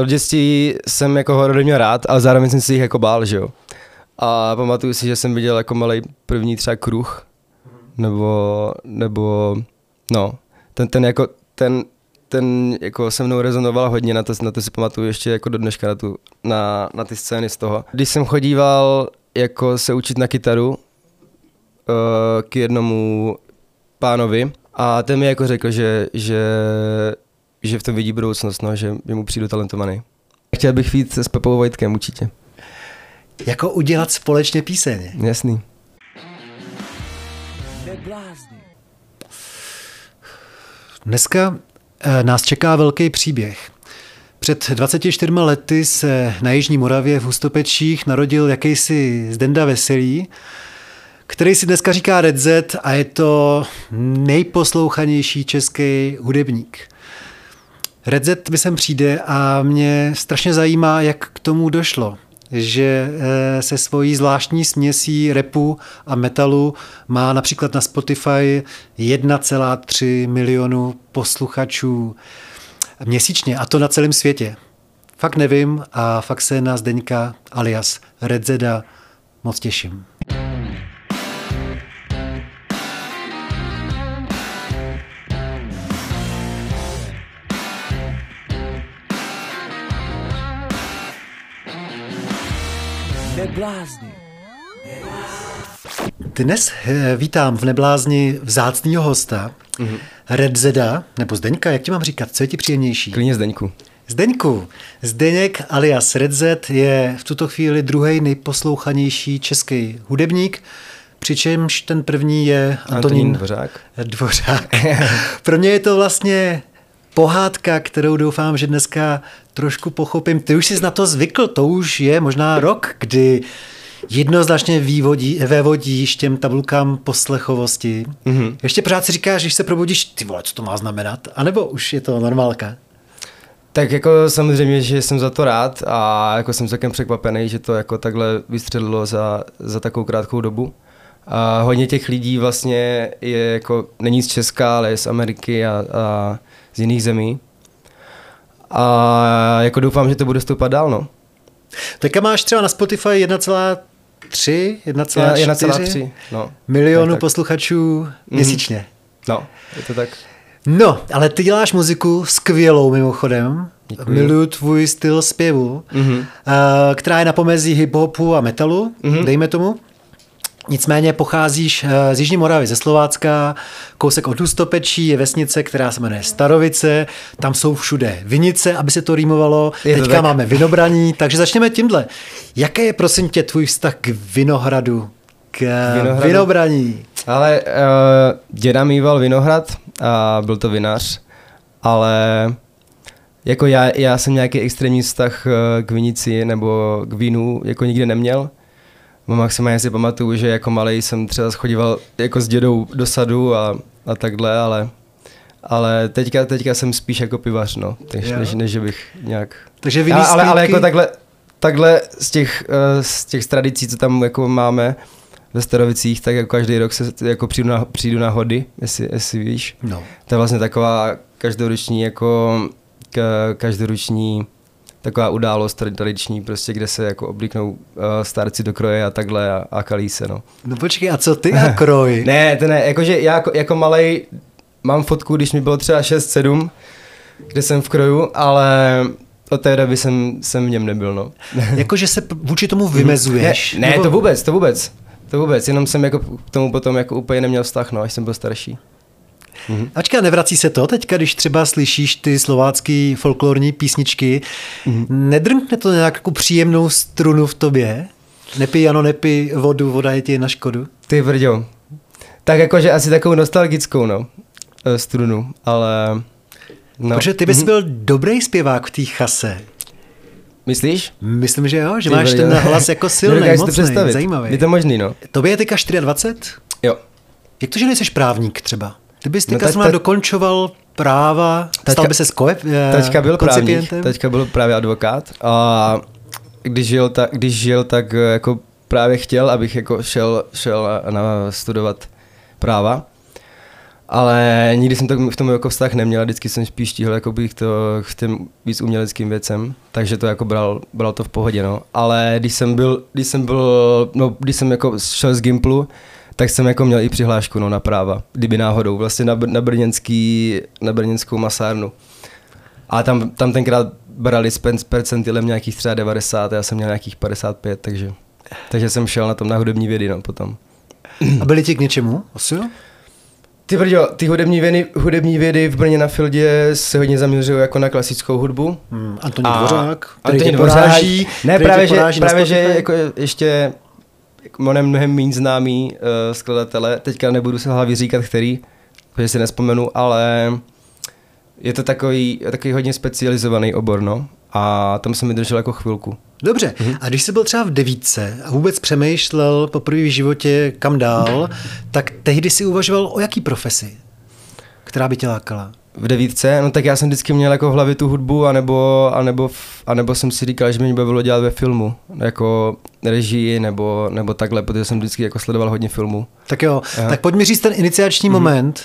od dětství jsem jako horory měl rád, ale zároveň jsem si jich jako bál, že jo. A pamatuju si, že jsem viděl jako malý první třeba kruh, nebo, nebo, no, ten, ten jako, ten, ten jako se mnou rezonoval hodně, na to, na to si pamatuju ještě jako do dneška na, tu, na, na ty scény z toho. Když jsem chodíval jako se učit na kytaru uh, k jednomu pánovi a ten mi jako řekl, že, že, že v tom vidí budoucnost, no, že, mu přijdu talentovaný. Chtěl bych víc s Pepou Vojtkem určitě. Jako udělat společně píseň. Jasný. Dneska eh, nás čeká velký příběh. Před 24 lety se na Jižní Moravě v Hustopečích narodil jakýsi Zdenda Veselý, který si dneska říká Red Z a je to nejposlouchanější český hudebník. Red Z mi sem přijde a mě strašně zajímá, jak k tomu došlo že eh, se svojí zvláštní směsí repu a metalu má například na Spotify 1,3 milionu posluchačů měsíčně a to na celém světě. Fakt nevím a fakt se na Zdeňka alias Redzeda moc těším. Neblázni. Dnes eh, vítám v Neblázni vzácného hosta, mm-hmm. Redzeda, nebo Zdeňka, jak ti mám říkat, co je ti příjemnější? Klidně Zdeňku. Zdeňku, Zdeněk alias Redzet je v tuto chvíli druhý nejposlouchanější český hudebník, přičemž ten první je Antonín, Antonín Dvořák. Dvořák. Pro mě je to vlastně pohádka, kterou doufám, že dneska trošku pochopím. Ty už jsi na to zvykl, to už je možná rok, kdy jednoznačně vývodí, vévodíš těm tabulkám poslechovosti. Mm-hmm. Ještě pořád si říkáš, když se probudíš, ty vole, co to má znamenat? A nebo už je to normálka? Tak jako samozřejmě, že jsem za to rád a jako jsem celkem překvapený, že to jako takhle vystřelilo za, za takovou krátkou dobu. A hodně těch lidí vlastně je jako, není z Česka, ale je z Ameriky a, a z jiných zemí. A jako doufám, že to bude stoupat dál, no. Teďka máš třeba na Spotify 1,3, 1,4 no. milionu tak, posluchačů mm. měsíčně. No, je to tak. No, ale ty děláš muziku skvělou mimochodem. Děkuji. Miluju tvůj styl zpěvu, mm-hmm. která je na pomezí hip-hopu a metalu, mm-hmm. dejme tomu. Nicméně pocházíš eh, z Jižní Moravy, ze Slovácka, kousek od Ústopečí je vesnice, která se jmenuje Starovice, tam jsou všude vinice, aby se to rýmovalo, je teďka tak. máme vinobraní, takže začneme tímhle. Jaké je prosím tě tvůj vztah k vinohradu, k vinohradu? vinobraní? Ale uh, děda mýval vinohrad a byl to vinař, ale jako já, já jsem nějaký extrémní vztah eh, k vinici nebo k vínu jako nikdy neměl. Maximálně si pamatuju, že jako malý jsem třeba schodíval jako s dědou do sadu a, a takhle, ale ale teďka, teďka jsem spíš jako pivař, no, než, než, než bych nějak... Takže ale, ale, ale jako takhle, takhle z těch, uh, z těch tradicí, co tam jako máme ve Starovicích, tak jako každý rok se jako přijdu na, přijdu na hody, jestli, jestli víš. No. To je vlastně taková každoroční jako každoroční taková událost tradiční, prostě, kde se jako oblíknou uh, starci do kroje a takhle a, a kalí se, no. No počkej, a co ty a kroj? ne, to ne, jakože já jako, jako malej mám fotku, když mi bylo třeba 6-7, kde jsem v kroju, ale od té doby jsem, jsem v něm nebyl, no. jakože se vůči tomu vymezuješ? Ne, ne nebo... to vůbec, to vůbec. To vůbec, jenom jsem jako k tomu potom jako úplně neměl vztah, no, až jsem byl starší. Mm-hmm. Ačka nevrací se to teďka, když třeba slyšíš ty slovácké folklorní písničky, mm-hmm. nedrnkne to nějakou příjemnou strunu v tobě? Nepij, ano, nepij vodu, voda je ti na škodu. Ty vrďo. Tak jakože asi takovou nostalgickou, no, eh, strunu, ale... No. Protože ty bys mm-hmm. byl dobrý zpěvák v té chase. Myslíš? Myslím, že jo, že Ty máš ten hlas jako silný, mocný, zajímavý. Je to možný, no. Tobě je teďka 24? Jo. Jak to, že nejseš právník třeba? Kdybys teďka no, dokončoval práva, taťka, stal by se skojep, taťka byl právník, taťka byl právě advokát a když žil, tak, když žil, tak eh, jako právě chtěl, abych jako šel, šel na studovat práva. Ale nikdy jsem to v tom jako vztah neměl, vždycky jsem spíš tíhl jako bych to k těm víc uměleckým věcem, takže to jako bral, bral to v pohodě, no. Ale když jsem byl, když jsem byl, no, když jsem jako šel z Gimplu, tak jsem jako měl i přihlášku no, na práva, kdyby náhodou, vlastně na, na, brněnský, na brněnskou masárnu. A tam, tam tenkrát brali s percentilem nějakých třeba 90, já jsem měl nějakých 55, takže, takže jsem šel na tom na hudební vědy no, potom. A byli ti k něčemu? Osil? Ty brďo, ty hudební vědy, hudební vědy v Brně na Fieldě se hodně zaměřují jako na klasickou hudbu. Hmm, Antonín Dvořák, Antonín Dvořák, ne, právě, že, právě že jako ještě mnohem, mnohem méně známý uh, skladatele, teďka nebudu se hlavě říkat který, protože si nespomenu, ale je to takový, takový hodně specializovaný obor, no. A tam jsem mi držel jako chvilku. Dobře, mhm. a když jsi byl třeba v devítce a vůbec přemýšlel po v životě kam dál, tak tehdy si uvažoval o jaký profesi, která by tě lákala? V devítce, no tak já jsem vždycky měl jako v hlavě tu hudbu, anebo, anebo, anebo jsem si říkal, že mě bavilo dělat ve filmu, jako režii nebo, nebo takhle, protože jsem vždycky jako sledoval hodně filmů. Tak jo, Aha. tak pojď mi říct ten iniciační mm-hmm. moment,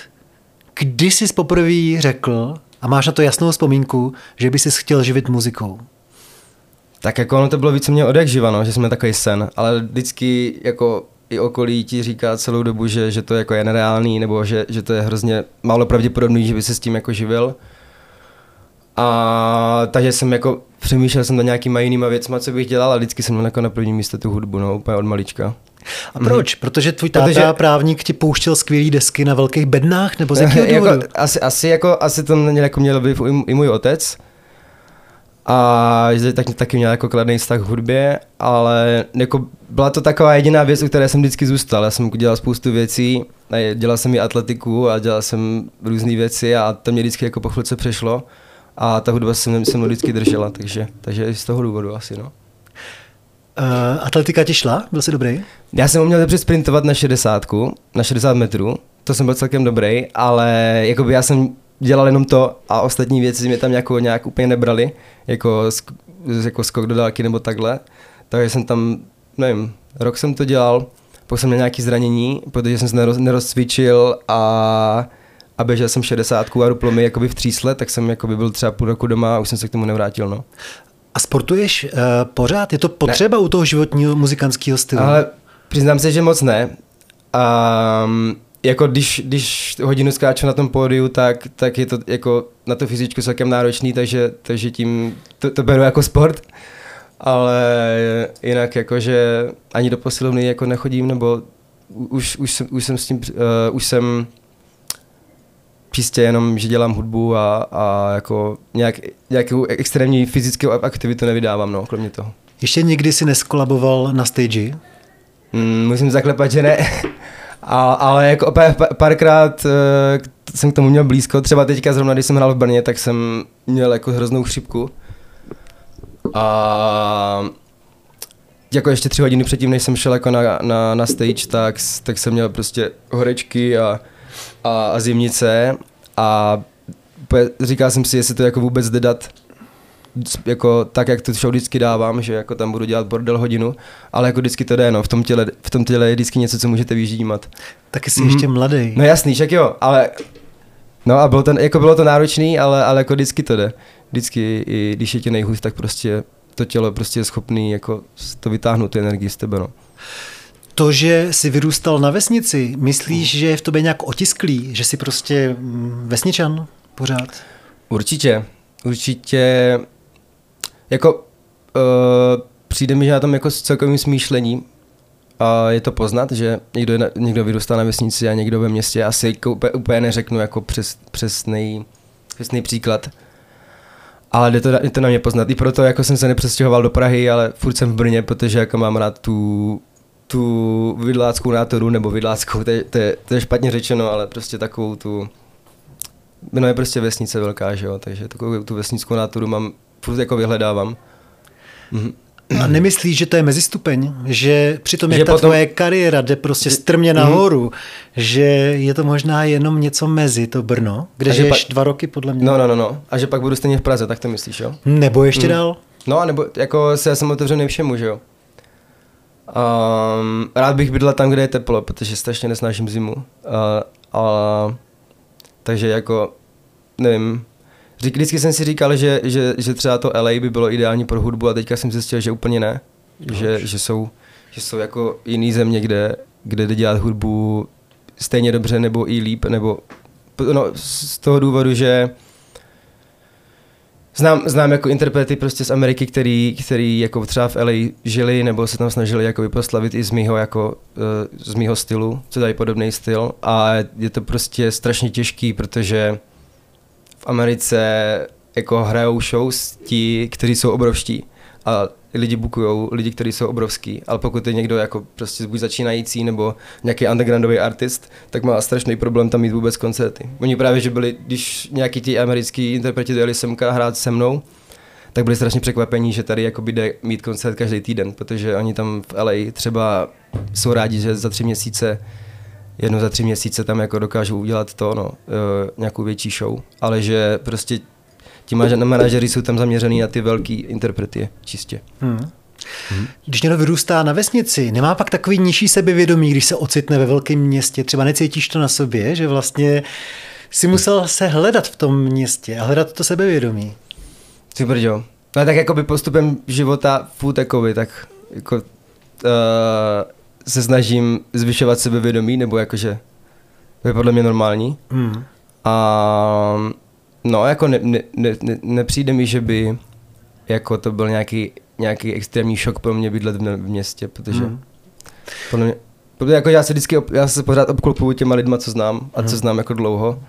kdy jsi poprvé řekl, a máš na to jasnou vzpomínku, že by si chtěl živit muzikou. Tak jako ono to bylo více mě živa, no, že jsme takový sen, ale vždycky jako i okolí ti říká celou dobu, že, že to jako je nereálný, nebo že, že to je hrozně málo pravděpodobný, že by se s tím jako živil. A takže jsem jako přemýšlel jsem na nějakýma jinýma věcma, co bych dělal a vždycky jsem měl jako na první místo tu hudbu, no, úplně od malička. A proč? Mm. Protože tvůj táta Protože... právník ti pouštěl skvělý desky na velkých bednách, nebo z jakého jako, asi, asi, jako, asi to jako měl by i můj otec, a že tak, taky měl jako kladný vztah k hudbě, ale jako byla to taková jediná věc, u které jsem vždycky zůstal. Já jsem dělal spoustu věcí, dělal jsem i atletiku a dělal jsem různé věci a to mě vždycky jako po chvilce přešlo a ta hudba se mnou, se mnou vždycky držela, takže, takže z toho důvodu asi, no. Uh, atletika ti šla? Byl jsi dobrý? Já jsem uměl dobře sprintovat na 60, na 60 metrů, to jsem byl celkem dobrý, ale jakoby já jsem dělal jenom to a ostatní věci mě tam jako nějak úplně nebrali, jako, jako skok do dálky nebo takhle. Takže jsem tam, nevím, rok jsem to dělal, pak jsem měl nějaké zranění, protože jsem se nerozcvičil a, a běžel jsem 60 a ruplo mi jakoby v třísle, tak jsem jakoby byl třeba půl roku doma a už jsem se k tomu nevrátil. No. A sportuješ uh, pořád? Je to potřeba ne. u toho životního muzikantského stylu? Ale přiznám se, že moc ne. Um, jako když, když hodinu skáču na tom pódiu, tak, tak je to jako na to fyzičku celkem náročný, takže, takže tím to, to beru jako sport. Ale jinak jakože ani do posilovny jako nechodím, nebo už, už, jsem, už jsem s tím, uh, už jsem čistě jenom, že dělám hudbu a, a jako nějak, nějakou extrémní fyzickou aktivitu nevydávám, no, kromě toho. Ještě někdy si neskolaboval na stage? Mm, musím zaklepat, že ne. A, ale jako párkrát uh, jsem k tomu měl blízko, třeba teďka zrovna, když jsem hrál v Brně, tak jsem měl jako hroznou chřipku. A jako ještě tři hodiny předtím, než jsem šel jako na, na, na stage, tak, tak jsem měl prostě horečky a, a, a zimnice a říkal jsem si, jestli to jako vůbec jde dát jako tak, jak tu show vždycky dávám, že jako tam budu dělat bordel hodinu, ale jako vždycky to jde, no, v tom těle, v tom těle je vždycky něco, co můžete vyždímat. Taky jsi mm-hmm. ještě mladý. No jasný, však jo, ale No a bylo to, jako bylo to náročný, ale, ale jako vždycky to jde. Vždycky, i když je ti nejhůř, tak prostě to tělo prostě je schopný jako to vytáhnout tu energii z tebe, no. To, že jsi vyrůstal na vesnici, myslíš, že je v tobě nějak otisklý, že jsi prostě mm, vesničan pořád? Určitě. Určitě jako uh, přijde mi, že na tom jako s celkovým smýšlením a je to poznat, že někdo, někdo vyrůstá na vesnici a někdo ve městě. Asi jako úplně, úplně neřeknu jako přes, přesný, přesný příklad. Ale jde to, jde to na mě poznat. I proto jako jsem se nepřestěhoval do Prahy, ale furt jsem v Brně, protože jako mám rád tu, tu vidláckou nátoru, nebo vidláckou, to je, to, je, to je špatně řečeno, ale prostě takovou tu... No je prostě vesnice velká, že jo, takže takovou tu vesnickou nátoru mám furt jako vyhledávám. Mhm. A nemyslíš, že to je mezistupeň? Že přitom, jak že ta potom... tvoje kariéra jde prostě strmě mhm. nahoru, mm. že je to možná jenom něco mezi to Brno, kde a žiješ pa... dva roky podle mě. No, no, no, no. A že pak budu stejně v Praze, tak to myslíš, jo? Nebo ještě mm. dál? No, a nebo jako se já jsem otevřený všemu, že jo? Um, rád bych bydlel tam, kde je teplo, protože strašně nesnáším zimu. Uh, a Takže jako, nevím, vždycky jsem si říkal, že, že, že třeba to LA by bylo ideální pro hudbu a teďka jsem zjistil, že úplně ne. Že, že, jsou, že jsou jako jiný země, kde, kde jde dělat hudbu stejně dobře nebo i líp, nebo no, z toho důvodu, že znám, znám jako interprety prostě z Ameriky, který, který jako třeba v LA žili nebo se tam snažili jako proslavit i z mýho, jako, eh, z mýho stylu, co dají podobný styl a je to prostě strašně těžký, protože Americe jako hrajou shows ti, kteří jsou obrovští a lidi bukují lidi, kteří jsou obrovský, ale pokud je někdo jako prostě buď začínající nebo nějaký undergroundový artist, tak má strašný problém tam mít vůbec koncerty. Oni právě, že byli, když nějaký ti americký interpreti dojeli semka hrát se mnou, tak byli strašně překvapení, že tady jako jde mít koncert každý týden, protože oni tam v LA třeba jsou rádi, že za tři měsíce jedno za tři měsíce tam jako dokážou udělat to, no, e, nějakou větší show, ale že prostě ti manažeři jsou tam zaměřený na ty velký interprety čistě. Hmm. Hmm. Když někdo vyrůstá na vesnici, nemá pak takový nižší sebevědomí, když se ocitne ve velkém městě, třeba necítíš to na sobě, že vlastně si musel se hledat v tom městě a hledat to sebevědomí. Ty brďo. No tak jako by postupem života furt jakoby, tak jako uh, se snažím zvyšovat sebevědomí, nebo jakože to je podle mě normální. Hmm. A no, jako ne, ne, ne, nepřijde mi, že by jako to byl nějaký, nějaký extrémní šok pro mě bydlet v městě, protože hmm. podle mě, protože jako já se vždycky, já se pořád obklopuju těma lidma, co znám a co hmm. znám jako dlouho.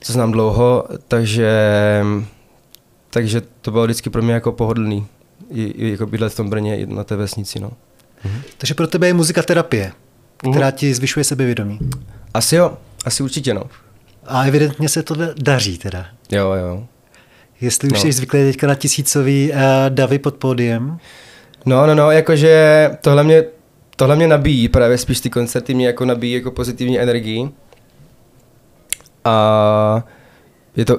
Co znám dlouho, takže takže to bylo vždycky pro mě jako pohodlný. I, i jako bydlet v tom Brně na té vesnici, no. Mm-hmm. Takže pro tebe je muzika terapie, která mm-hmm. ti zvyšuje sebevědomí. Asi jo, asi určitě no. A evidentně se to daří teda. Jo, jo. Jestli už no. jsi zvyklý teďka na tisícový uh, davy pod pódiem. No, no, no, jakože tohle mě, tohle mě nabíjí, právě spíš ty koncerty mě jako nabíjí jako pozitivní energii. A je to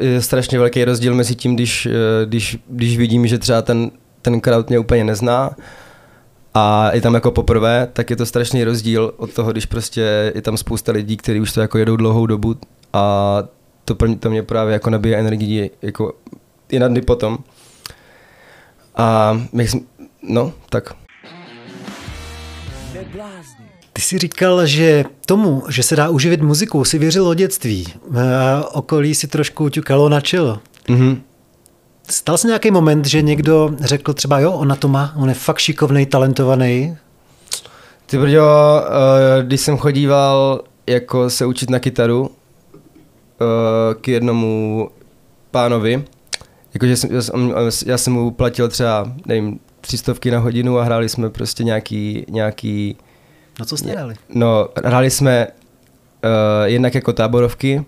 je strašně velký rozdíl mezi tím, když, eh, když, když vidím, že třeba ten, ten crowd mě úplně nezná a je tam jako poprvé, tak je to strašný rozdíl od toho, když prostě je tam spousta lidí, kteří už to jako jedou dlouhou dobu a to, pro mě, to mě právě jako nabíje energii jako i na dny potom. A my jsme, no, tak. Ty jsi říkal, že tomu, že se dá uživit muzikou, si věřil od dětství. Okolí si trošku ťukalo na čelo. Mm-hmm. Stal se nějaký moment, že někdo řekl třeba, jo, ona to má, on je fakt šikovný, talentovaný? Ty brďo, eh, když jsem chodíval jako se učit na kytaru eh, k jednomu pánovi, jakože jsem, já jsem mu platil třeba, nevím, tři stovky na hodinu a hráli jsme prostě nějaký, nějaký... No co jste hráli? No, hráli jsme uh, jednak jako táborovky,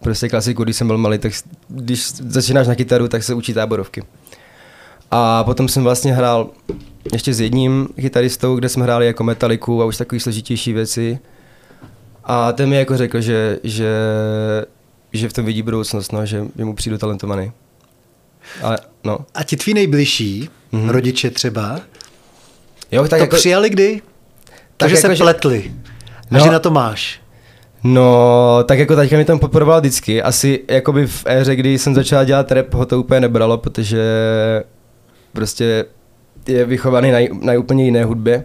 prostě klasiku, když jsem byl malý, tak když začínáš na kytaru, tak se učí táborovky. A potom jsem vlastně hrál ještě s jedním kytaristou, kde jsme hráli jako metaliku a už takové složitější věci. A ten mi jako řekl, že, že, že v tom vidí budoucnost, no, že, že mu přijdu talentovaný. Ale, no. A ti tví nejbližší, mm-hmm. rodiče třeba, jo, tak to jako, přijali kdy? Takže jako, se pletli. No, a že na to máš. No, tak jako teďka mi tam podporoval vždycky. Asi jakoby v éře, kdy jsem začal dělat rap, ho to úplně nebralo, protože prostě je vychovaný na, na úplně jiné hudbě.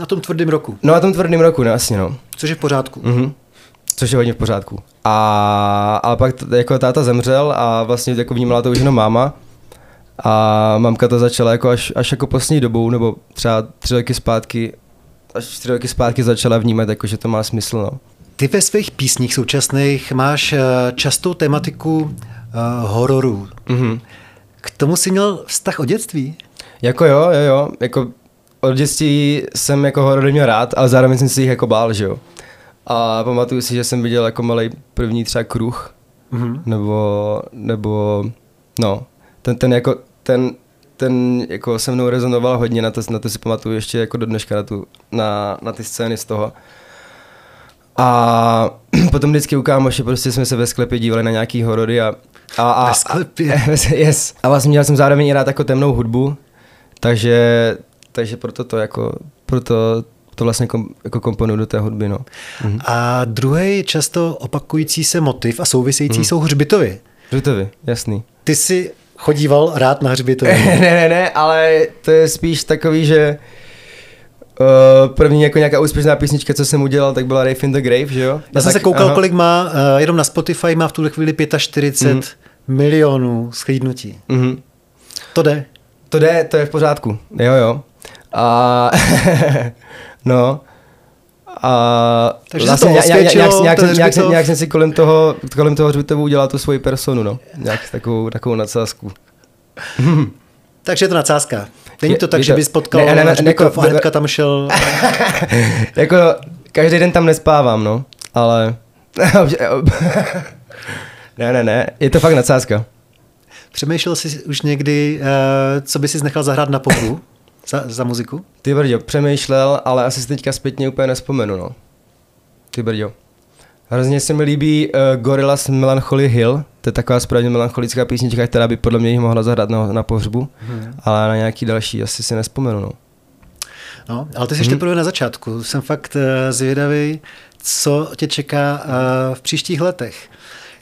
Na tom tvrdém roku. No, na tom tvrdém roku, no, jasně, no. Což je v pořádku. Mhm. Což je hodně v pořádku. A, a pak t- jako táta zemřel a vlastně jako vnímala to už jenom máma. A mamka to začala jako až, až jako poslední dobou, nebo třeba tři roky zpátky až čtyři roky zpátky začala vnímat, jako, že to má smysl. No. Ty ve svých písních současných máš eh, častou tematiku uh, hororu. Mm-hmm. K tomu jsi měl vztah od dětství? Jako jo, jo, jo. Jako od dětství jsem jako horory měl rád, ale zároveň jsem si jich jako bál, že jo. A pamatuju si, že jsem viděl jako malý první třeba kruh, mm-hmm. nebo, nebo, no, ten, ten jako, ten ten jako se mnou rezonoval hodně, na to, na to si pamatuju ještě jako do dneška na, tu, na, na ty scény z toho. A potom vždycky u kámoše prostě jsme se ve sklepě dívali na nějaký horory a, a, a, ve sklepě? A, yes. a vlastně měl jsem zároveň i rád jako temnou hudbu, takže, takže proto to jako, proto to vlastně kom, jako komponuju do té hudby, no. Mhm. A druhý často opakující se motiv a související mhm. jsou hřbitovy. Hřbitovy, jasný. Ty jsi chodíval rád na hřbitovy? ne, ne, ne, ale to je spíš takový, že Uh, první jako nějaká úspěšná písnička, co jsem udělal, tak byla Rave in the Grave, že jo? Já no jsem tak, se koukal, aha. kolik má, uh, jenom na Spotify má v tuhle chvíli 45 mm. milionů schlídnutí. Mm. To jde? To jde, to je v pořádku, jo, jo. A no, a Takže vlastně to nějak, nějak, nějak, nějak, nějak, nějak, nějak jsem si kolem toho, kolem toho hřbitovu udělal tu svoji personu, no. Nějak takovou, takovou nadsázku. Takže je to nadsázka. Není to tak, je, že bys potkal ne, ne, ne, jako, a hnedka tam šel... jako každý den tam nespávám, no, ale... ne, ne, ne, je to fakt nadsázka. Přemýšlel jsi už někdy, uh, co by si nechal zahrát na pohru za, za muziku? Ty brďo, přemýšlel, ale asi si teďka zpětně úplně nespomenu, no. Ty brďo. Hrozně se mi líbí uh, Gorillaz Melancholy Hill, to je taková správně melancholická písnička, která by podle mě mohla zahrát na, na pohřbu, hmm. ale na nějaký další asi si nespomenu. No, no ale ty jsi hmm. teprve na začátku. Jsem fakt uh, zvědavý, co tě čeká uh, v příštích letech.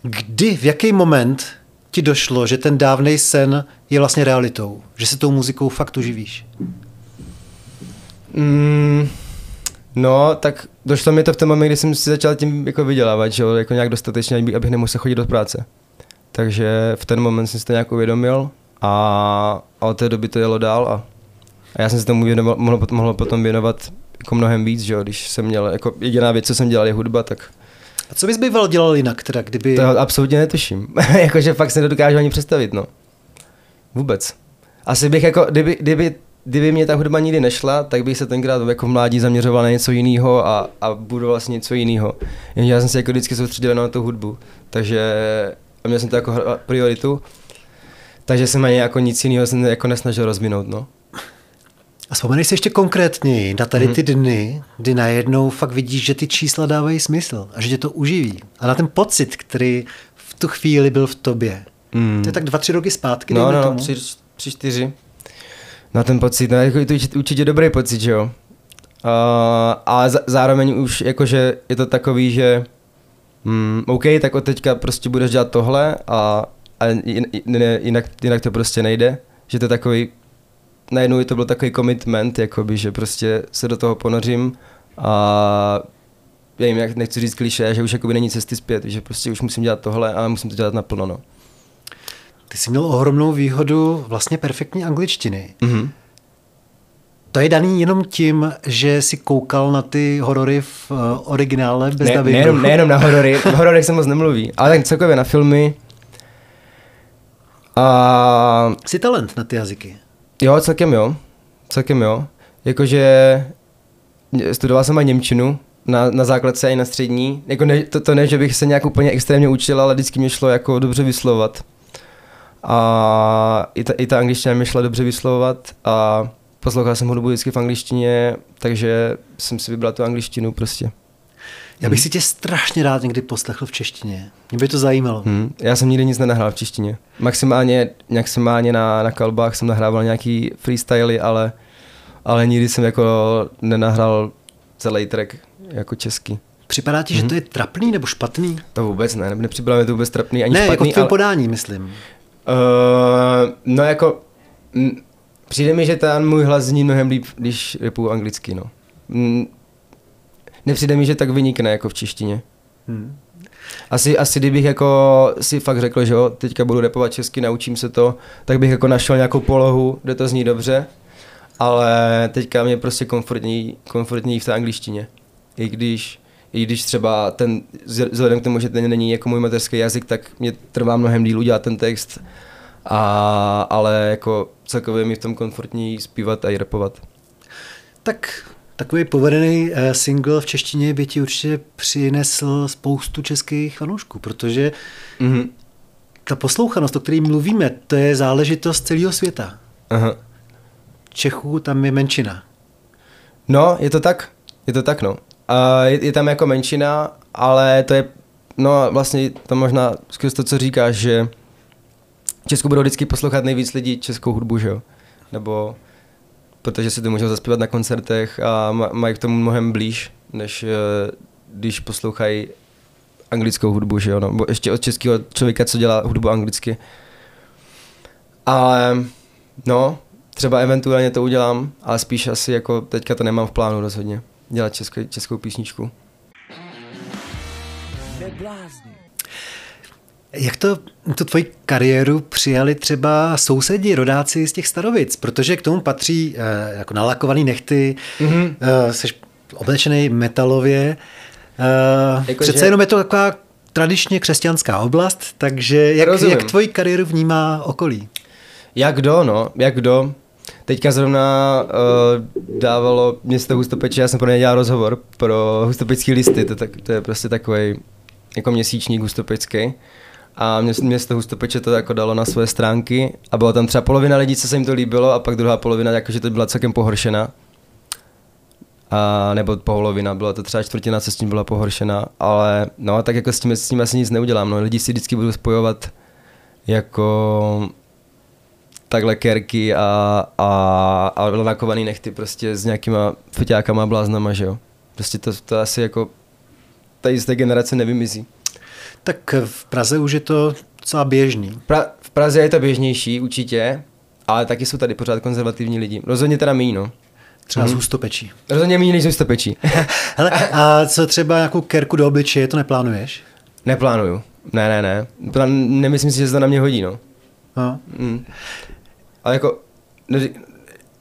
Kdy, v jaký moment ti došlo, že ten dávný sen je vlastně realitou? Že se tou muzikou fakt uživíš? Mm, no, tak došlo mi to v tom momentu, kdy jsem si začal tím jako vydělávat, že jo, jako nějak dostatečně, abych nemusel chodit do práce. Takže v ten moment jsem si to nějak uvědomil a, od té doby to jelo dál a, a já jsem se tomu mohl, mohl potom věnovat jako mnohem víc, že jo, když jsem měl, jako jediná věc, co jsem dělal je hudba, tak a co bys býval dělal jinak, teda, kdyby... To absolutně netuším. Jakože fakt se nedokážu ani představit, no. Vůbec. Asi bych jako, kdyby, kdyby, kdyby mě ta hudba nikdy nešla, tak bych se tenkrát jako mládí zaměřoval na něco jiného a, a budu vlastně něco jiného. Jenže já jsem se jako vždycky soustředil na tu hudbu, takže a měl jsem to jako prioritu, takže jsem ani jako nic jiného jsem jako nesnažil rozvinout, no. A vzpomenej si ještě konkrétněji na tady ty mhm. dny, kdy najednou fakt vidíš, že ty čísla dávají smysl a že tě to uživí. A na ten pocit, který v tu chvíli byl v tobě. Mm. To je tak dva, tři roky zpátky, No, no, tomu. tři, tři, čtyři. Na ten pocit, no, jako je to určitě dobrý pocit, že jo. Uh, a zároveň už jakože je to takový, že mm, OK, tak od teďka prostě budeš dělat tohle a, a jinak, jinak to prostě nejde. Že to je takový najednou to byl takový commitment, jakoby, že prostě se do toho ponořím a já jim, jak nechci říct kliše, že už jakoby není cesty zpět, že prostě už musím dělat tohle a musím to dělat naplno. No. Ty jsi měl ohromnou výhodu vlastně perfektní angličtiny. Mm-hmm. To je daný jenom tím, že si koukal na ty horory v uh, originále bez ne, nejenom, nejenom na horory, v hororech se moc nemluví, ale tak celkově na filmy. A... Jsi talent na ty jazyky. Jo, celkem jo. Celkem jo. Jakože studoval jsem i Němčinu na, na základce i na střední. Jako ne, to, to ne, že bych se nějak úplně extrémně učil, ale vždycky mi šlo jako dobře vyslovovat. A i ta, i ta angličtina mi šla dobře vyslovovat a poslouchal jsem hudbu vždycky v angličtině, takže jsem si vybral tu angličtinu prostě. Já bych hmm. si tě strašně rád někdy poslechl v češtině. Mě by to zajímalo. Hmm. Já jsem nikdy nic nenahrál v češtině. Maximálně, maximálně na, na kalbách jsem nahrával nějaký freestyly, ale, ale nikdy jsem jako nenahrál celý track jako český. Připadá ti, hmm. že mhm. to je trapný nebo špatný? To vůbec ne, nepřipadá mi to vůbec trapný ani ne, špatný. Ne, jako v ale... podání, myslím. Uh, no jako, m, přijde mi, že ten můj hlas zní mnohem líp, když repuju anglicky, no. M, nepřijde mi, že tak vynikne jako v češtině. Hmm. Asi, asi kdybych jako si fakt řekl, že jo, teďka budu repovat česky, naučím se to, tak bych jako našel nějakou polohu, kde to zní dobře, ale teďka mě prostě komfortní, komfortní v té angličtině. I když, i když třeba ten, vzhledem k tomu, že ten není jako můj mateřský jazyk, tak mě trvá mnohem díl udělat ten text, a, ale jako celkově mi v tom komfortní zpívat a i repovat. Tak Takový povedený uh, single v češtině by ti určitě přinesl spoustu českých fanoušků, protože mm-hmm. ta poslouchanost, o které mluvíme, to je záležitost celého světa. Aha. Čechů tam je menšina. No, je to tak. Je to tak, no. A je, je tam jako menšina, ale to je, no vlastně to možná skrz to, co říkáš, že Česku budou vždycky poslouchat nejvíc lidí českou hudbu, že jo? Nebo protože si to můžou zaspívat na koncertech a mají k tomu mnohem blíž, než uh, když poslouchají anglickou hudbu, že jo, no, ještě od českého člověka, co dělá hudbu anglicky. Ale no, třeba eventuálně to udělám, ale spíš asi jako teďka to nemám v plánu rozhodně, dělat českou, českou písničku. Jak to, tu tvoji kariéru přijali třeba sousedi, rodáci z těch starovic? Protože k tomu patří eh, jako nalakovaný nechty, mm-hmm. eh, jsi oblečený metalově. Eh, jako přece že... jenom je to taková tradičně křesťanská oblast, takže jak, jak tvoji kariéru vnímá okolí? Jak kdo, no, jak kdo. Teďka zrovna uh, dávalo město Hustopeče, já jsem pro ně dělal rozhovor pro Hustopecký listy, to, tak, to je prostě takový jako měsíčník Hustopečský. A město Hustopeče to jako dalo na své stránky a byla tam třeba polovina lidí, co se jim to líbilo a pak druhá polovina, jakože to byla celkem pohoršena. A, nebo polovina, byla to třeba čtvrtina, co s tím byla pohoršena, ale no tak jako s tím, s tím asi nic neudělám, no lidi si vždycky budou spojovat jako takhle kerky a, a, a lakovaný nechty prostě s nějakýma foťákama a bláznama, že jo. Prostě to, to asi jako tady z té generace nevymizí. Tak v Praze už je to docela běžný. Pra, v Praze je to běžnější určitě, ale taky jsou tady pořád konzervativní lidi. Rozhodně teda míň, no. Třeba hmm. z hustopečí. Rozhodně méně než z hustopečí. Hele, a co třeba nějakou kerku do obličeje, to neplánuješ? Neplánuju. Ne, ne, ne. Nemyslím si, že se to na mě hodí, no. no. Mm. Ale jako,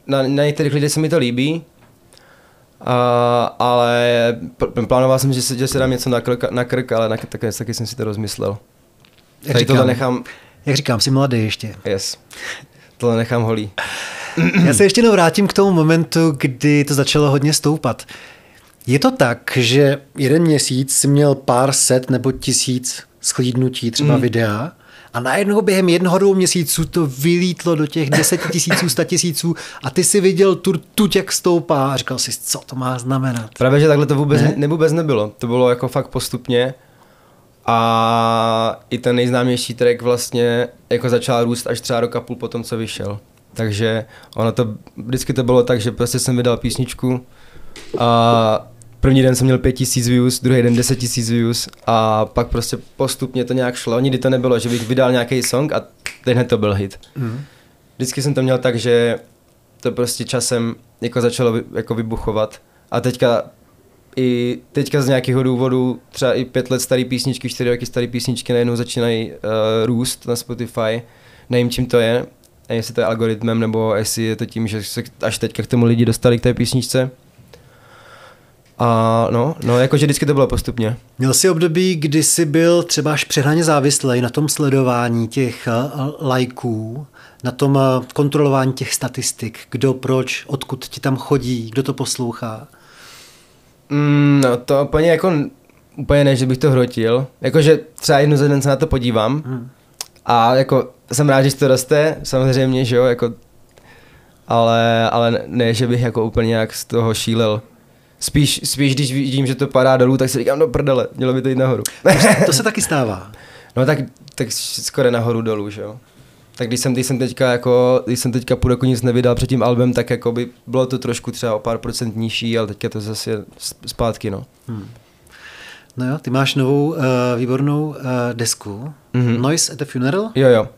na, na některých lidech se mi to líbí, a, ale plánoval jsem, že se, že se dám něco na krk, na krk ale na, taky, taky jsem si to rozmyslel. Jak Tady říkám, nechám... Jak říkám, jsi mladý ještě. Yes. Tohle nechám holý. Já se ještě vrátím k tomu momentu, kdy to začalo hodně stoupat. Je to tak, že jeden měsíc si měl pár set nebo tisíc schlídnutí třeba mm. videa a najednou během jednoho dvou měsíců to vylítlo do těch deseti tisíců, sta tisíců a ty si viděl tu tuť, jak stoupá a říkal si, co to má znamenat. Právě, že takhle to vůbec, ne? ne, vůbec nebylo. To bylo jako fakt postupně a i ten nejznámější track vlastně jako začal růst až třeba rok a půl po tom, co vyšel. Takže ono to, vždycky to bylo tak, že prostě jsem vydal písničku a první den jsem měl 5000 views, druhý den 10 000 views a pak prostě postupně to nějak šlo. Nikdy to nebylo, že bych vydal nějaký song a tenhle to byl hit. Mm. Vždycky jsem to měl tak, že to prostě časem jako začalo jako vybuchovat a teďka i teďka z nějakého důvodu třeba i pět let staré písničky, čtyři roky staré písničky najednou začínají uh, růst na Spotify. Nevím, čím to je, jestli to je algoritmem, nebo jestli je to tím, že se až teďka k tomu lidi dostali k té písničce. A no, no, jakože vždycky to bylo postupně. Měl jsi období, kdy jsi byl třeba až přehnaně závislý na tom sledování těch uh, lajků, na tom uh, kontrolování těch statistik, kdo, proč, odkud ti tam chodí, kdo to poslouchá? Mm, no to úplně jako, úplně ne, že bych to hrotil. Jakože třeba jednu za den se na to podívám hmm. a jako jsem rád, že to roste, samozřejmě, že jo, jako ale, ale ne, že bych jako úplně nějak z toho šílel. Spíš, spíš, když vidím, že to padá dolů, tak si říkám, no prdele, mělo by to jít nahoru. to se taky stává. No tak, tak skoro nahoru dolů, že jo. Tak když jsem, když jsem teďka jako, když jsem teďka půl roku nic nevydal před tím albem, tak jako by bylo to trošku třeba o pár procent nižší, ale teďka to zase zpátky, no. Hmm. No jo, ty máš novou uh, výbornou uh, desku, mm-hmm. Noise at the Funeral? Jo, jo.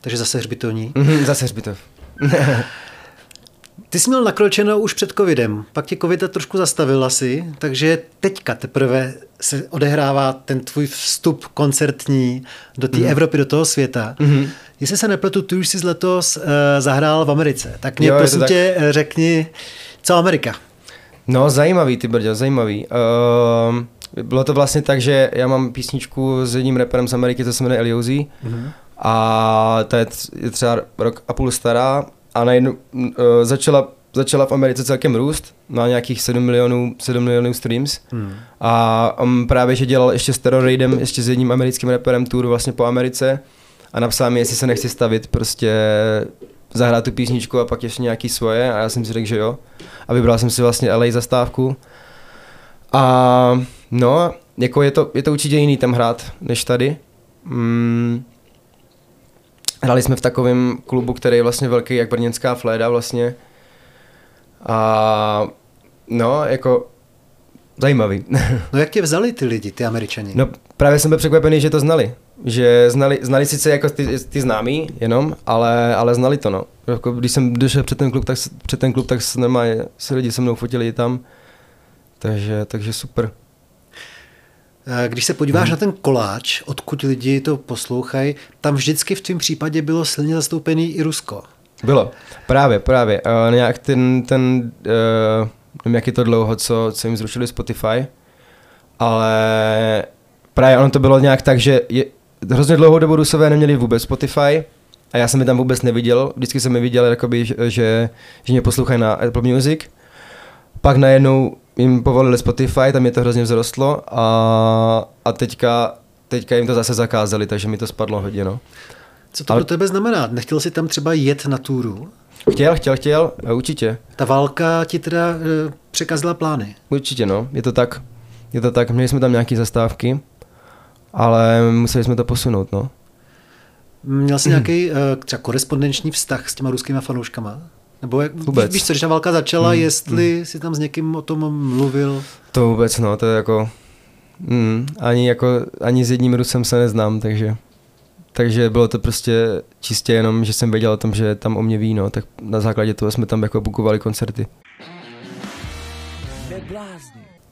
Takže zase hřbitovní. Mm-hmm, zase hřbitov. Ty jsi měl nakročeno už před covidem, pak tě covid trošku zastavil asi, takže teďka teprve se odehrává ten tvůj vstup koncertní do té mm. Evropy, do toho světa. Mm-hmm. Jestli se nepletu, ty už jsi letos uh, zahrál v Americe, tak mě jo, prosím tě tak... řekni, co Amerika? No zajímavý, ty brďo, zajímavý. Uh, bylo to vlastně tak, že já mám písničku s jedním reperem z Ameriky, to se jmenuje Eliozy. Mm-hmm. A ta je třeba rok a půl stará a najednou uh, začala, začala v Americe celkem růst, má nějakých 7 milionů, 7 milionů streams hmm. a on právě, že dělal ještě s Terroraidem, ještě s jedním americkým rapperem tour vlastně po Americe a napsal mi, jestli se nechci stavit, prostě zahrát tu písničku a pak ještě nějaký svoje a já jsem si řekl, že jo. A vybral jsem si vlastně LA zastávku. A no, jako je to, je to určitě jiný tam hrát, než tady. Mm, Hráli jsme v takovém klubu, který je vlastně velký, jak brněnská fléda vlastně. A no, jako zajímavý. no jak tě vzali ty lidi, ty američani? No právě jsem byl překvapený, že to znali. Že znali, znali sice jako ty, ty známí jenom, ale, ale znali to no. Jako, když jsem došel před ten klub, tak, před ten klub, tak normálně si lidi se mnou fotili tam. Takže, takže super. Eh, když se podíváš hmm. na ten koláč, odkud lidi to poslouchají, tam vždycky v tom případě bylo silně zastoupený i Rusko. Bylo, právě, právě. Uh, nějak ten, ten uh, nevím, jak je to dlouho, co, co jim zrušili Spotify, ale právě ono to bylo nějak tak, že je, hrozně dlouhou dobu Rusové neměli vůbec Spotify a já jsem je tam vůbec neviděl. Vždycky jsem je viděl, jakoby, že, že mě poslouchají na Apple Music. Pak najednou jim povolili Spotify, tam je to hrozně vzrostlo a, a teďka, teďka jim to zase zakázali, takže mi to spadlo hodně. No. Co to Ale... pro tebe znamená? Nechtěl jsi tam třeba jet na túru? Chtěl, chtěl, chtěl, určitě. Ta válka ti teda e, překazila plány? Určitě, no, je to tak. Je to tak, měli jsme tam nějaké zastávky, ale museli jsme to posunout, no. Měl jsi nějaký e, třeba korespondenční vztah s těma ruskými fanouškama? Nebo jak, vůbec. víš co, když ta válka začala, mm, jestli mm. si tam s někým o tom mluvil? To vůbec, no, to je jako... Mm, ani, jako, ani s jedním Rusem se neznám, takže... Takže bylo to prostě čistě jenom, že jsem věděl o tom, že tam o mě ví, no, tak na základě toho jsme tam jako bukovali koncerty.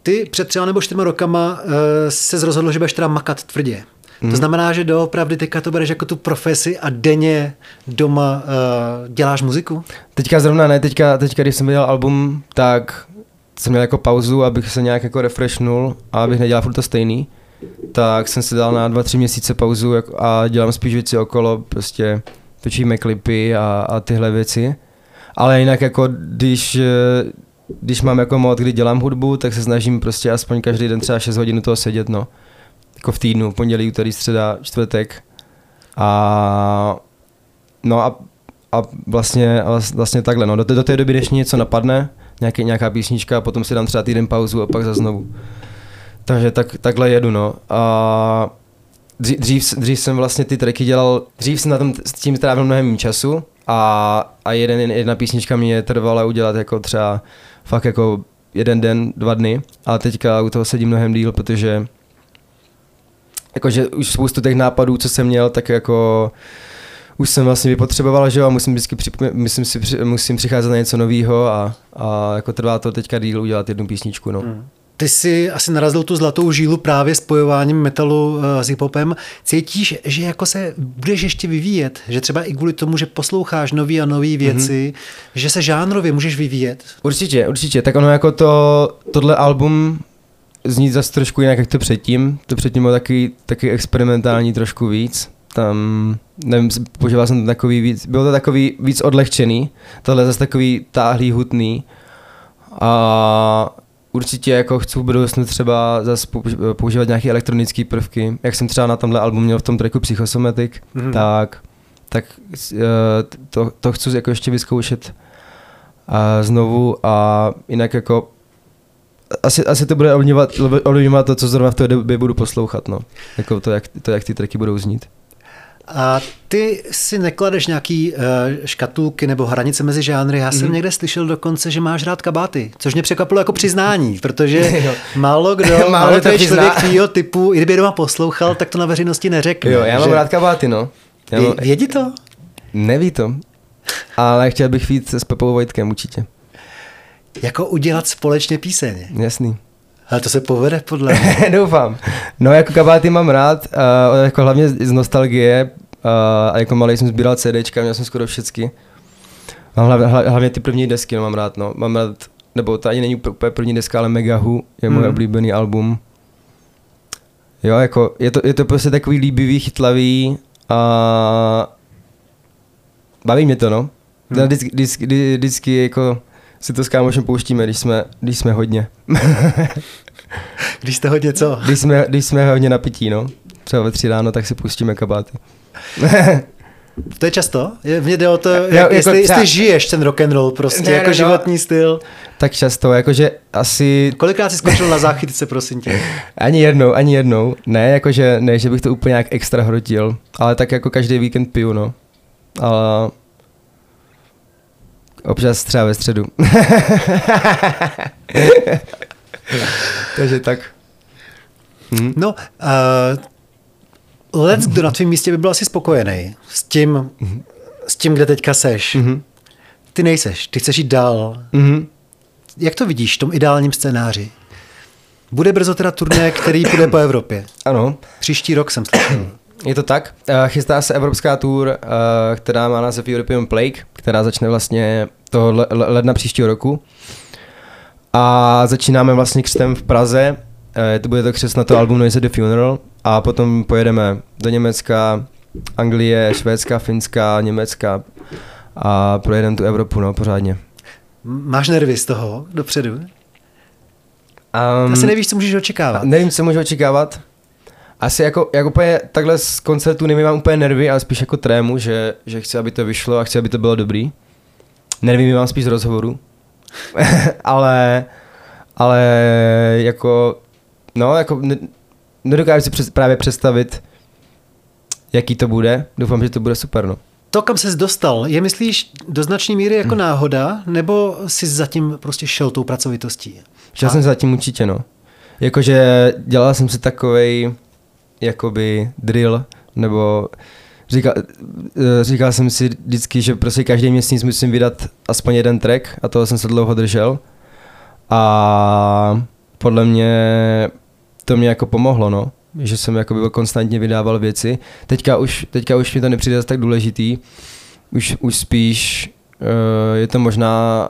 Ty před třeba nebo čtyřma rokama uh, se rozhodl, že budeš teda makat tvrdě. Hmm. To znamená, že doopravdy teďka to bereš jako tu profesi a denně doma uh, děláš muziku? Teďka zrovna ne, teďka, teďka když jsem vydal album, tak jsem měl jako pauzu, abych se nějak jako refreshnul a abych nedělal furt to stejný tak jsem si dal na dva, tři měsíce pauzu a dělám spíš věci okolo, prostě točíme klipy a, a tyhle věci. Ale jinak jako když, když mám jako mod, kdy dělám hudbu, tak se snažím prostě aspoň každý den třeba 6 hodin toho sedět, no. Jako v týdnu, pondělí, úterý, středa, čtvrtek. A no a, a vlastně, vlastně takhle, no. Do, té, do té doby, než něco napadne, nějaký, nějaká písnička, potom si dám třeba týden pauzu a pak za znovu. Takže tak, takhle jedu, no. A dřív, dřív jsem vlastně ty tracky dělal, dřív jsem na tom s tím trávil mnohem méně času a, a jeden, jedna písnička mě trvala udělat jako třeba fakt jako jeden den, dva dny, ale teďka u toho sedím mnohem díl, protože jakože už spoustu těch nápadů, co jsem měl, tak jako už jsem vlastně vypotřeboval, že jo, a musím vždycky při, myslím si, musím přicházet na něco nového a, a jako trvá to teďka díl udělat jednu písničku, no. Hmm. Ty jsi asi narazil tu zlatou žílu právě spojováním metalu eh, s hiphopem. Cítíš, že jako se budeš ještě vyvíjet? Že třeba i kvůli tomu, že posloucháš nové a nové věci, mm-hmm. že se žánrově můžeš vyvíjet? Určitě, určitě. Tak ono jako to, tohle album zní zase trošku jinak, jak to předtím. To předtím bylo taky, taky experimentální trošku víc. Tam, nevím, používal jsem to takový víc, bylo to takový víc odlehčený. Tohle zase takový táhlý, hutný. A určitě jako chci v budoucnu třeba zase používat nějaké elektronické prvky, jak jsem třeba na tomhle albu měl v tom tracku Psychosomatic, mm-hmm. tak, tak eh, to, to chci jako ještě vyzkoušet a znovu a jinak jako asi, asi to bude ovlivňovat to, co zrovna v té době budu poslouchat, no. Jako to, jak, to, jak ty tracky budou znít. A ty si nekladeš nějaký uh, škatulky nebo hranice mezi žánry. Já jsem mm. někde slyšel dokonce, že máš rád kabáty, což mě překvapilo jako přiznání, protože málo kdo, málo, málo to přizná... člověk tvýho typu, i kdyby doma poslouchal, tak to na veřejnosti neřekne. Jo, já mám že... rád kabáty, no. Já mám... Vědí to? Neví to, ale chtěl bych víc s Pepou Vojtkem určitě. Jako udělat společně píseň. Jasný. Ale to se povede podle mě. Doufám. No jako kabáty mám rád, uh, jako hlavně z nostalgie uh, a jako malý jsem sbíral CDčka, měl jsem skoro všechny. Mám hlavně, hlavně ty první desky, no, mám rád, no. Mám rád, nebo to ani není úplně první deska, ale Megahu je můj hmm. oblíbený album. Jo, jako je to, je to prostě takový líbivý, chytlavý a baví mě to, no. Hmm. Vždycky, vždycky, vždycky jako si to s kámošem pouštíme, když jsme, když jsme hodně. když jste hodně co? Když jsme, když jsme hodně napití, no. Třeba ve tři ráno, tak si pustíme kabáty. to je často? Mně jde o to, jak, jako, jestli, třeba, jestli žiješ ten rock and roll prostě, ne, jako ne, no. životní no, styl. Tak často, jakože asi... Kolikrát jsi skončil na záchytce, prosím tě? Ani jednou, ani jednou. Ne, jakože, ne, že bych to úplně nějak extra hrotil, ale tak jako každý víkend piju, no. Ale Občas třeba ve středu. Takže tak. Hm. No, uh, let, kdo na tvém místě by byl asi spokojený s tím, mm-hmm. s tím, kde teďka seš. Mm-hmm. Ty nejseš, ty chceš jít dál. Mm-hmm. Jak to vidíš v tom ideálním scénáři? Bude brzo teda turné, který půjde po Evropě. Ano. Příští rok jsem slyšel. Je to tak. Eh, chystá se evropská tour, eh, která má název European Plague, která začne vlastně toho ledna příštího roku. A začínáme vlastně křtem v Praze. Eh, to bude to křest na to album Noise the Funeral. A potom pojedeme do Německa, Anglie, Švédska, Finska, Německa a projedeme tu Evropu, no, pořádně. Máš nervy z toho dopředu? Um, Asi nevíš, co můžeš očekávat. Nevím, co můžu očekávat. Asi jako, jako úplně takhle z koncertu nemám úplně nervy, ale spíš jako trému, že, že chci, aby to vyšlo a chci, aby to bylo dobrý. Nervy mi mám spíš z rozhovoru. ale, ale jako, no, jako ne, nedokážu si přes, právě představit, jaký to bude. Doufám, že to bude super, no. To, kam ses dostal, je myslíš do značné míry jako hmm. náhoda, nebo jsi zatím prostě šel tou pracovitostí? Šel a... jsem zatím určitě, no. Jakože dělal jsem si takovej, jakoby drill, nebo říkal, eh, říkal jsem si vždycky, že prostě každý měsíc musím vydat aspoň jeden track a toho jsem se dlouho držel. A podle mě to mě jako pomohlo, no. Že jsem jako byl konstantně vydával věci. Teďka už, teďka už mi to nepřijde tak důležitý. Už, už spíš uh, je to možná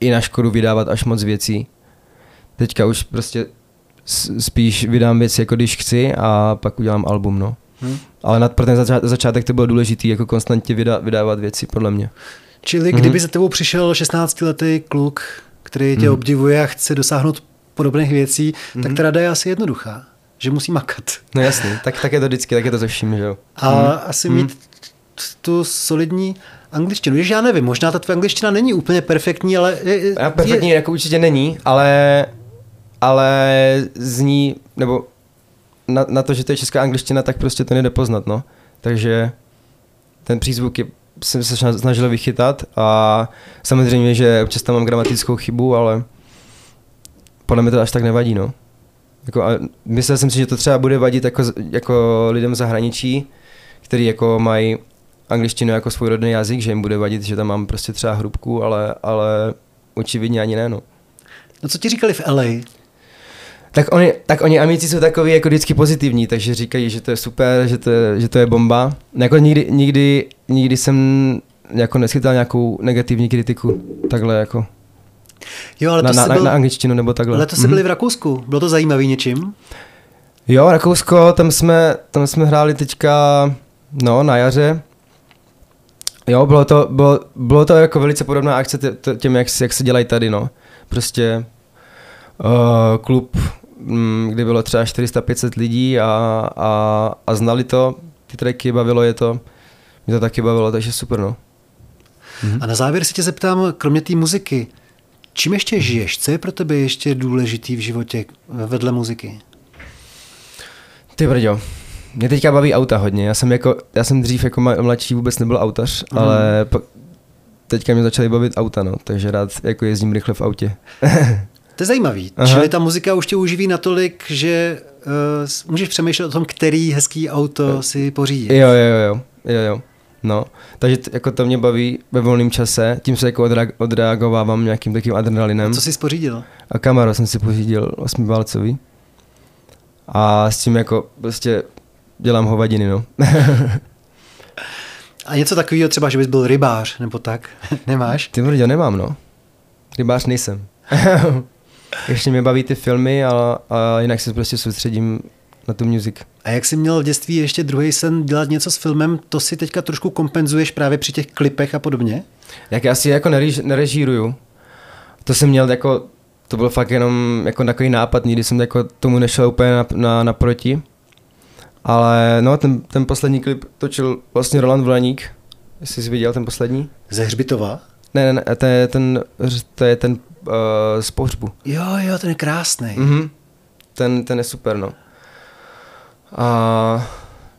i na škodu vydávat až moc věcí. Teďka už prostě spíš vydám věci, jako když chci a pak udělám album, no. Hmm. Ale nad, pro ten začátek to bylo důležité, jako konstantně vydá, vydávat věci, podle mě. Čili hmm. kdyby za tebou přišel 16-letý kluk, který tě hmm. obdivuje a chce dosáhnout podobných věcí, hmm. tak ta rada je asi jednoduchá, že musí makat. No jasně, tak, tak je to vždycky, tak je to ze vším, že jo. A hmm. asi hmm. mít tu solidní angličtinu. Jež já nevím, možná ta tvoje angličtina není úplně perfektní, ale... Je, já perfektní je... jako určitě není, ale ale zní, nebo na, na to, že to je česká angličtina, tak prostě to nejde poznat, no. Takže ten přízvuk je, jsem se snažil vychytat a samozřejmě, že občas tam mám gramatickou chybu, ale podle mě to až tak nevadí, no. Jako, a myslel jsem si, že to třeba bude vadit jako, jako lidem zahraničí, který jako mají angličtinu jako svůj rodný jazyk, že jim bude vadit, že tam mám prostě třeba hrubku, ale, ale očividně ani ne, no. No co ti říkali v LA? Tak oni, tak oni amici jsou takový jako vždycky pozitivní, takže říkají, že to je super, že to je, že to je bomba. Jako nikdy, nikdy, nikdy jsem jako neschytal nějakou negativní kritiku, takhle jako. Jo, ale na, na, byl, na, angličtinu nebo takhle. to mm-hmm. byli v Rakousku, bylo to zajímavé něčím? Jo, Rakousko, tam jsme, tam jsme hráli teďka, no, na jaře. Jo, bylo to, bylo, bylo to jako velice podobná akce těm, jak, jak se dělají tady, no. Prostě uh, klub kdy bylo třeba 400-500 lidí a, a, a znali to, ty tracky, bavilo je to, mě to taky bavilo, takže super, no. A na závěr se tě zeptám, kromě té muziky, čím ještě žiješ? Co je pro tebe ještě důležitý v životě vedle muziky? Ty brďo, mě teďka baví auta hodně. Já jsem, jako, já jsem dřív jako mladší vůbec nebyl autař, mm. ale teďka mě začaly bavit auta, no, takže rád jako jezdím rychle v autě. To je zajímavý. Aha. Čili ta muzika už tě uživí natolik, že uh, můžeš přemýšlet o tom, který hezký auto si pořídit. Jo, jo, jo, jo, jo. No, takže t- jako to mě baví ve volném čase, tím se jako odreag- odreagovávám nějakým takým adrenalinem. A co jsi pořídil? A Camaro jsem si pořídil, osmiválcový. A s tím jako prostě dělám hovadiny, no. A něco takového třeba, že bys byl rybář, nebo tak? Nemáš? Ty brďo, nemám, no. Rybář nejsem. ještě mě baví ty filmy a, a jinak se prostě soustředím na tu music. A jak jsi měl v dětství ještě druhý sen dělat něco s filmem, to si teďka trošku kompenzuješ právě při těch klipech a podobně? Jak já si jako nerež, nerežíruju. To jsem měl jako, to byl fakt jenom jako takový nápad, nikdy jsem jako tomu nešel úplně na, na, naproti. Ale no, ten, ten poslední klip točil vlastně Roland Vlaník, jestli jsi viděl ten poslední. Ze Hřbitova? Ne, ne, ne, to je ten, to je ten z pohřbu. Jo, jo, ten je krásný. Mm-hmm. Ten, ten je super, no. A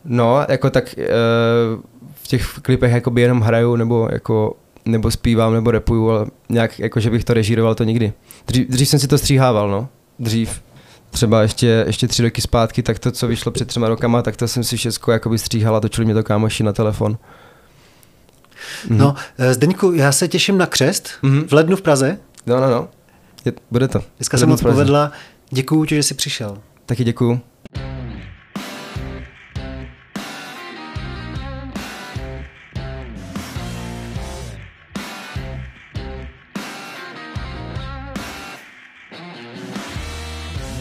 no, jako tak uh, v těch klipech jakoby jenom hraju, nebo jako nebo zpívám, nebo repuju, ale nějak jako, že bych to režíroval, to nikdy. Dřív, dřív jsem si to stříhával, no. Dřív, třeba ještě, ještě tři roky zpátky, tak to, co vyšlo před třema rokama, tak to jsem si všechno jakoby stříhal a točili mě to kámoši na telefon. Mhm. No, eh, Zdeňku, já se těším na křest mm-hmm. v lednu v Praze. No, no, no. Je, bude to. Dneska se moc povedla. Děkuju ti, že jsi přišel. Taky děkuju.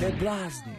Neblázni.